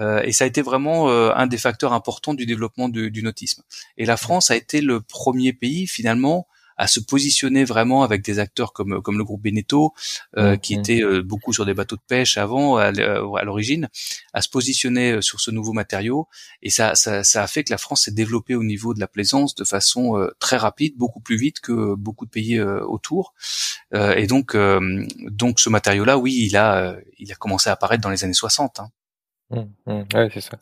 Et ça a été vraiment un des facteurs importants du développement du, du nautisme. Et la France a été le premier pays finalement à se positionner vraiment avec des acteurs comme comme le groupe Beneteau, euh, qui était euh, beaucoup sur des bateaux de pêche avant à, l'origine, à se positionner euh, sur ce nouveau matériau. Et ça, ça, ça, a fait que la France s'est développée au niveau de la plaisance de façon très rapide, beaucoup plus vite que beaucoup de pays autour. et donc, donc ce matériau-là, oui, il a, il a commencé à apparaître dans les années 60. Hein. Mmh, mmh. ouais, c'est ça.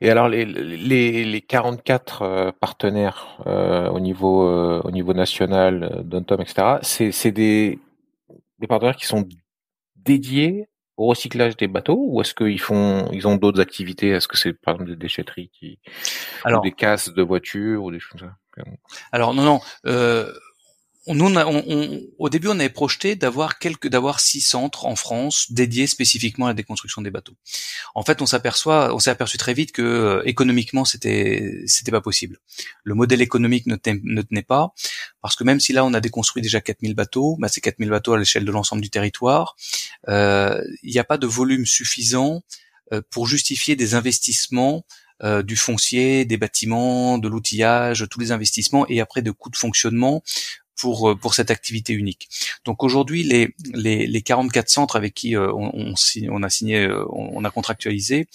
Et alors les les, les 44 euh, partenaires euh, au niveau euh, au niveau national, euh, d'Ontom, etc. C'est c'est des des partenaires qui sont dédiés au recyclage des bateaux ou est-ce qu'ils font ils ont d'autres activités? Est-ce que c'est par exemple des déchetteries qui alors, ou des casses de voitures ou des choses comme ça? Alors non non. On, au début, on avait projeté d'avoir quelques, d'avoir six centres en France dédiés spécifiquement à la déconstruction des bateaux. En fait, on s'aperçoit, on s'est aperçu très vite que euh, économiquement, c'était, pas possible. Le modèle économique ne, ne, tenait pas parce que même si là, on a déconstruit déjà 4000 bateaux, bah, c'est 4000 bateaux à l'échelle de l'ensemble du territoire. Euh, il n'y a pas de volume suffisant euh, pour justifier des investissements euh, du foncier, des bâtiments, de l'outillage, tous les investissements et après de coûts de fonctionnement pour euh, pour cette activité unique. Donc aujourd'hui, les, les, les 44 centres avec qui euh, on, on, on, a signé, euh, on, a contractualisé,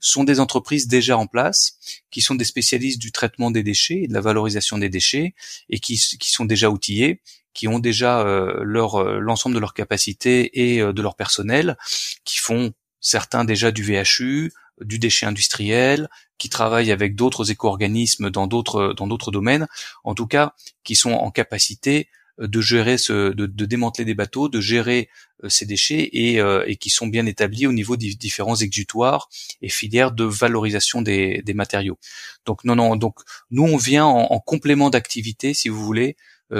sont des entreprises déjà en place, qui sont des spécialistes du traitement des déchets et de la valorisation des déchets, et qui, qui sont déjà outillés, qui ont déjà leur l'ensemble de leurs capacités et de leur personnel, qui font certains déjà du VHU, du déchet industriel, qui travaillent avec d'autres éco-organismes dans d'autres dans d'autres domaines, en tout cas qui sont en capacité euh, de gérer ce, de, démanteler des bateaux, de gérer euh, ces déchets et, euh, et, qui sont bien établis au niveau des différents exutoires et filières de valorisation des, des matériaux. Donc non non donc nous on vient en, complément d'activité si vous voulez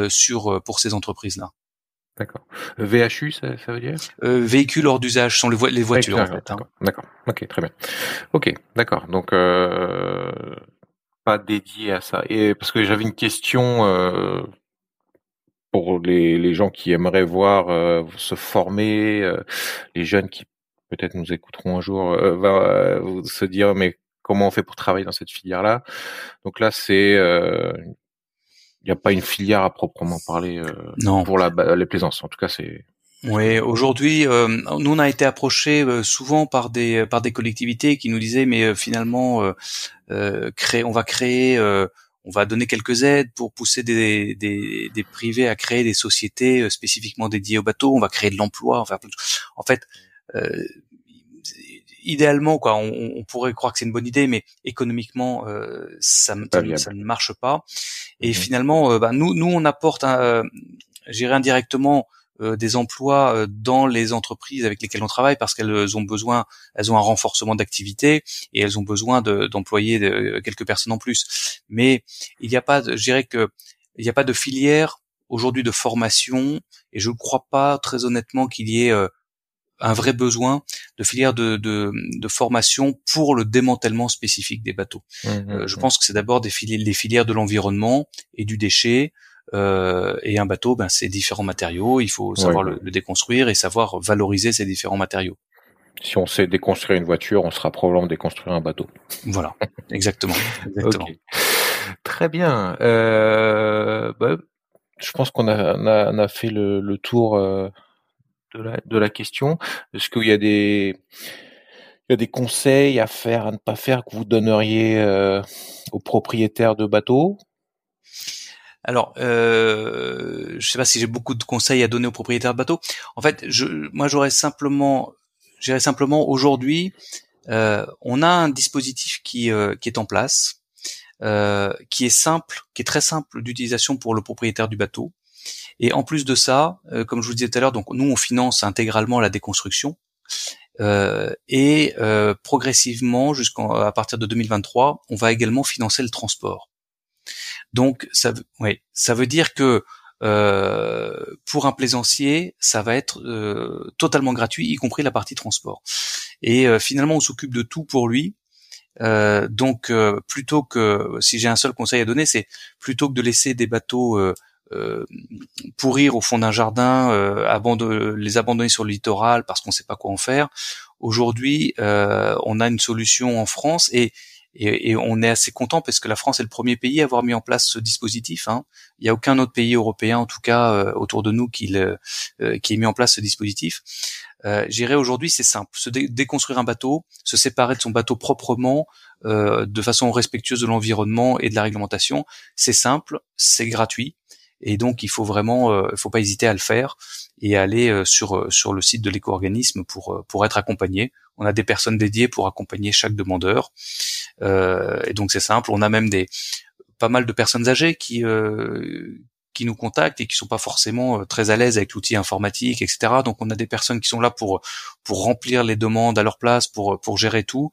sur pour ces entreprises là. D'accord. VHU, ça, ça veut dire? Euh, Véhicule hors d'usage, sont les, les voitures en fait. Hein. D'accord. Ok, très bien. Ok, d'accord. Donc euh, pas dédié à ça. Et parce que j'avais une question euh, pour les, les gens qui aimeraient voir euh, se former, euh, les jeunes qui peut-être nous écouteront un jour, euh, va se dire mais comment on fait pour travailler dans cette filière-là? Donc là, c'est il n'y a pas une filière à proprement parler euh, non. pour la, les plaisances. En tout cas, c'est oui, aujourd'hui, euh, nous on a été approchés euh, souvent par des par des collectivités qui nous disaient mais finalement créer, on va créer, on va donner quelques aides pour pousser des, des, des privés à créer des sociétés spécifiquement dédiées aux bateaux. On va créer de l'emploi. Enfin, en fait, idéalement, quoi, on, on, pourrait croire que c'est une bonne idée, mais économiquement, euh, ça, ça, ne marche pas. Et finalement, euh, bah, nous, nous, on apporte, euh, j'irai indirectement euh, des emplois euh, dans les entreprises avec lesquelles on travaille parce qu'elles ont besoin, elles ont un renforcement d'activité et elles ont besoin d'employer de, quelques personnes en plus. Mais il n'y a pas, je dirais que il n'y a pas de filière aujourd'hui de formation et je ne crois pas très honnêtement qu'il y ait un vrai besoin de filières de, de, de, formation pour le démantèlement spécifique des bateaux. Mmh, mmh, euh, je mmh. pense que c'est d'abord des filières, les filières de l'environnement et du déchet. Euh, et un bateau, ben, c'est différents matériaux. Il faut savoir le, déconstruire et savoir valoriser ces différents matériaux. Si on sait déconstruire une voiture, on sera probablement déconstruire un bateau. Voilà, (laughs) exactement. exactement. Très bien. Euh, bah, je pense qu'on a, on a, on a, fait le, le tour. Euh de la, de la question. Est-ce qu'il y a des il y a des conseils à faire, à ne pas faire que vous donneriez euh, aux propriétaires de bateaux? Alors, euh, je sais pas si j'ai beaucoup de conseils à donner aux propriétaires de bateaux. En fait, je, moi, j'aurais simplement, j'irais simplement aujourd'hui, euh, on a un dispositif qui, euh, qui est en place, euh, qui est simple, qui est très simple d'utilisation pour le propriétaire du bateau, et en plus de ça, euh, comme je vous disais tout à l'heure, donc nous on finance intégralement la déconstruction. Euh, et euh, progressivement, jusqu'à partir de 2023, on va également financer le transport. Donc, ça, ça veut dire que euh, pour un plaisancier, ça va être euh, totalement gratuit, y compris la partie transport. Et euh, finalement, on s'occupe de tout pour lui. donc, plutôt que, si j'ai un seul conseil à donner, c'est plutôt que de laisser des bateaux euh, pourrir au fond d'un jardin, euh, les abandonner sur le littoral parce qu'on ne sait pas quoi en faire. Aujourd'hui, euh, on a une solution en France et, et, on est assez content parce que la France est le premier pays à avoir mis en place ce dispositif. Hein. Il n'y a aucun autre pays européen, en tout cas autour de nous, qui, qui ait mis en place ce dispositif. Euh, J'irai aujourd'hui, c'est simple se déconstruire un bateau, se séparer de son bateau proprement, de façon respectueuse de l'environnement et de la réglementation. C'est simple, c'est gratuit. Et donc, il faut vraiment, euh, il faut pas hésiter à le faire et aller euh, sur euh, sur le site de l'éco-organisme pour pour être accompagné. On a des personnes dédiées pour accompagner chaque demandeur. et donc, c'est simple. On a même des pas mal de personnes âgées qui qui nous contactent et qui sont pas forcément très à l'aise avec l'outil informatique, etc. Donc on a des personnes qui sont là pour pour remplir les demandes à leur place, pour pour gérer tout.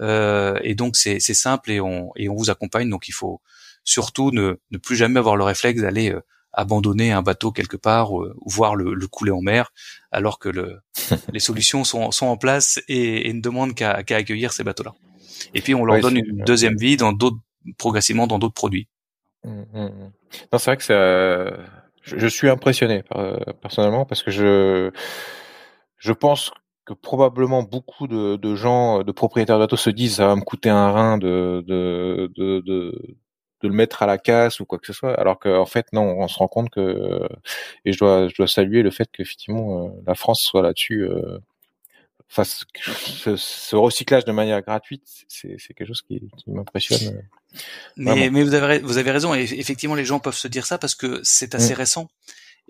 Euh, et donc c'est c'est simple et on et on vous accompagne. Donc il faut surtout ne, ne plus jamais avoir le réflexe d'aller euh, abandonner un bateau quelque part euh, ou, voir le, couler en mer, alors que le, (laughs) les solutions sont, sont en place et, ne demandent qu'à accueillir ces bateaux-là. Et puis on leur donne une deuxième vie dans d'autres progressivement dans d'autres produits. Mmh, mmh, mmh. Non, c'est vrai que ça, je, je, suis impressionné personnellement parce que je je pense que probablement beaucoup de, de gens, de propriétaires de bateaux se disent ça va me coûter un rein de, de, de, de de le mettre à la casse ou quoi que ce soit. Alors qu'en fait non on se rend compte que et je dois je dois saluer le fait qu'effectivement euh, la France soit là-dessus euh, fasse ce, recyclage de manière gratuite c'est c'est quelque chose qui, qui m'impressionne euh, mais mais vous avez vous avez raison. Et effectivement les gens peuvent se dire ça parce que c'est assez mmh. récent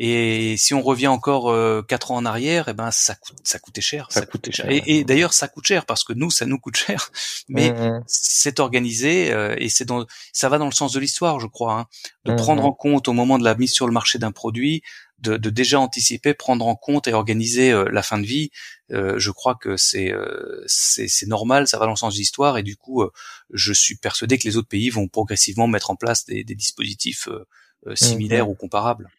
et si on revient encore euh, quatre ans en arrière, eh ben ça coûte, ça coûtait cher. Ça, coûtait cher. Et, d'ailleurs, ça coûte cher parce que nous, ça nous coûte cher. (laughs) Mais mmh, mmh. c'est organisé euh, et c'est dans, ça va dans le sens de l'histoire, je crois, hein, de mmh, prendre en compte au moment de la mise sur le marché d'un produit, de, de, déjà anticiper, prendre en compte et organiser euh, la fin de vie. je crois que c'est c'est normal, ça va dans le sens de l'histoire et du coup, je suis persuadé que les autres pays vont progressivement mettre en place des, des dispositifs similaires ou comparables.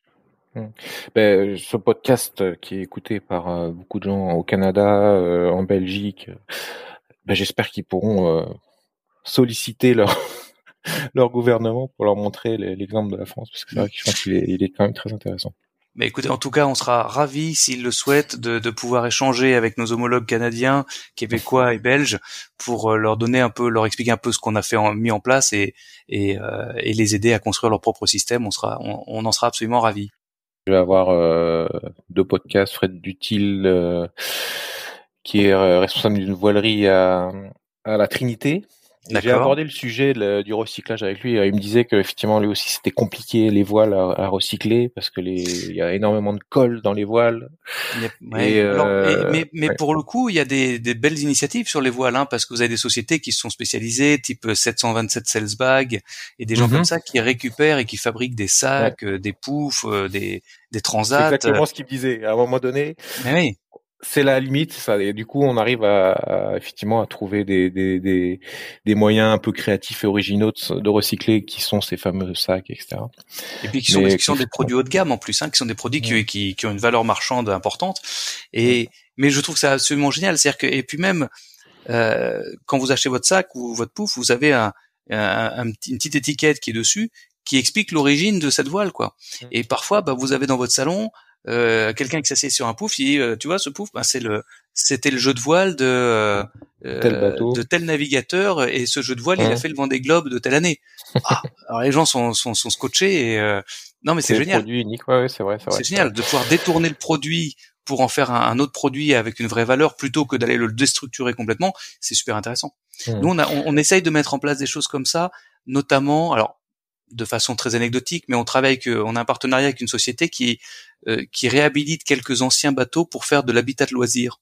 Hmm. Ben, ce podcast qui est écouté par beaucoup de gens au Canada, en Belgique, ben, j'espère qu'ils pourront solliciter leur (laughs) leur gouvernement pour leur montrer l'exemple de la France, parce que c'est vrai que je pense qu'il est, il est quand même très intéressant. Mais écoutez, en tout cas, on sera ravis, s'ils le souhaitent, de, de, pouvoir échanger avec nos homologues canadiens, québécois et belges pour euh, leur donner un peu, leur expliquer un peu ce qu'on a fait en, mis en place et, et, euh, et, les aider à construire leur propre système. On sera, on, on en sera absolument ravis. Je vais avoir euh, deux podcasts, Fred Dutil, euh, qui est responsable d'une voilerie à la Trinité, j'ai abordé le sujet du recyclage avec lui. Il me disait qu'effectivement, lui aussi, c'était compliqué les voiles à, recycler parce que les, il y a énormément de colle dans les voiles. Euh, mais, mais pour le coup, il y a des, des belles initiatives sur les voiles, hein, parce que vous avez des sociétés qui sont spécialisées, type 727 Salesbag, et des gens mhm. comme ça qui récupèrent et qui fabriquent des sacs, euh, des poufs, euh, des, des transats. C'est exactement ce qu'il me disait. À un moment donné, mais oui c'est la limite, ça. Et du coup, on arrive à, effectivement à trouver des, des, des, des, moyens un peu créatifs et originaux de, recycler, qui sont ces fameux sacs, etc. Et puis qui sont, qui sont des produits haut de gamme en plus, hein, qui sont des produits qui, qui, qui, ont une valeur marchande importante. Et mais je trouve c'est absolument génial, c'est-à-dire que et puis même euh, quand vous achetez votre sac ou votre pouf, vous avez un, un, une petite étiquette qui est dessus qui explique l'origine de cette voile, quoi. Et parfois, bah, vous avez dans votre salon euh, quelqu'un qui s'assied sur un pouf, il dit, euh, tu vois, ce pouf, ben, c'est le, c'était le jeu de voile de euh, tel de tel navigateur, et ce jeu de voile, il a fait le Vendée Globe de telle année. ah, (laughs) alors les gens sont, sont, sont scotchés et non mais c'est génial. Produit unique, ouais, c'est vrai, c'est génial de pouvoir détourner le produit pour en faire un, autre produit avec une vraie valeur plutôt que d'aller le déstructurer complètement. C'est super intéressant. Mmh. Nous, on, a, on, on essaye de mettre en place des choses comme ça, notamment, alors de façon très anecdotique, mais on travaille avec, on a un partenariat avec une société qui euh, qui réhabilite quelques anciens bateaux pour faire de l'habitat de loisirs.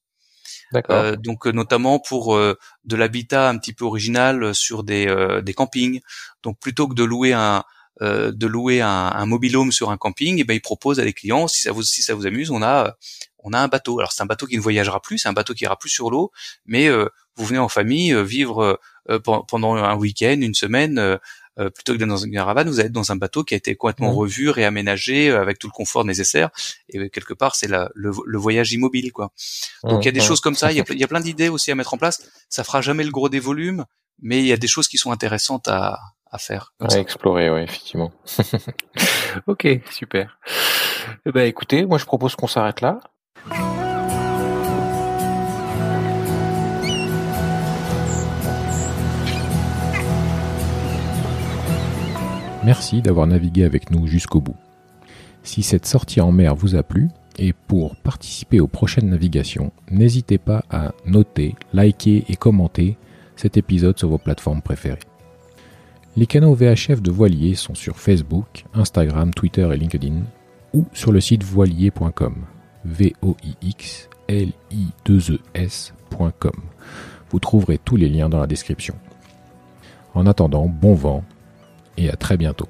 Euh, donc euh, notamment pour euh, de l'habitat un petit peu original sur des, des campings. Donc plutôt que de louer un de louer un, un mobilhome sur un camping, et eh ben ils proposent à des clients si ça vous si ça vous amuse, on a on a un bateau. Alors c'est un bateau qui ne voyagera plus, c'est un bateau qui ira plus sur l'eau, mais vous venez en famille vivre pendant un week-end, une semaine euh, plutôt que d'être dans une caravane, vous êtes dans un bateau qui a été complètement mmh. revu, réaménagé, euh, avec tout le confort nécessaire. Et euh, quelque part, c'est le, le, voyage immobile, quoi. Donc il y a des mmh. choses comme ça. Il y a, (laughs) il y a plein d'idées aussi à mettre en place. Ça fera jamais le gros des volumes, mais il y a des choses qui sont intéressantes à, à faire. À explorer, oui, effectivement. (laughs) ok, super. Eh ben, écoutez, moi je propose qu'on s'arrête là. Merci d'avoir navigué avec nous jusqu'au bout. Si cette sortie en mer vous a plu, et pour participer aux prochaines navigations, n'hésitez pas à noter, liker et commenter cet épisode sur vos plateformes préférées. Les canaux VHF de Voilier sont sur Facebook, Instagram, Twitter et LinkedIn, ou sur le site voilier.com, v o i x l i 2 e. Vous trouverez tous les liens dans la description. En attendant, bon vent et à très bientôt.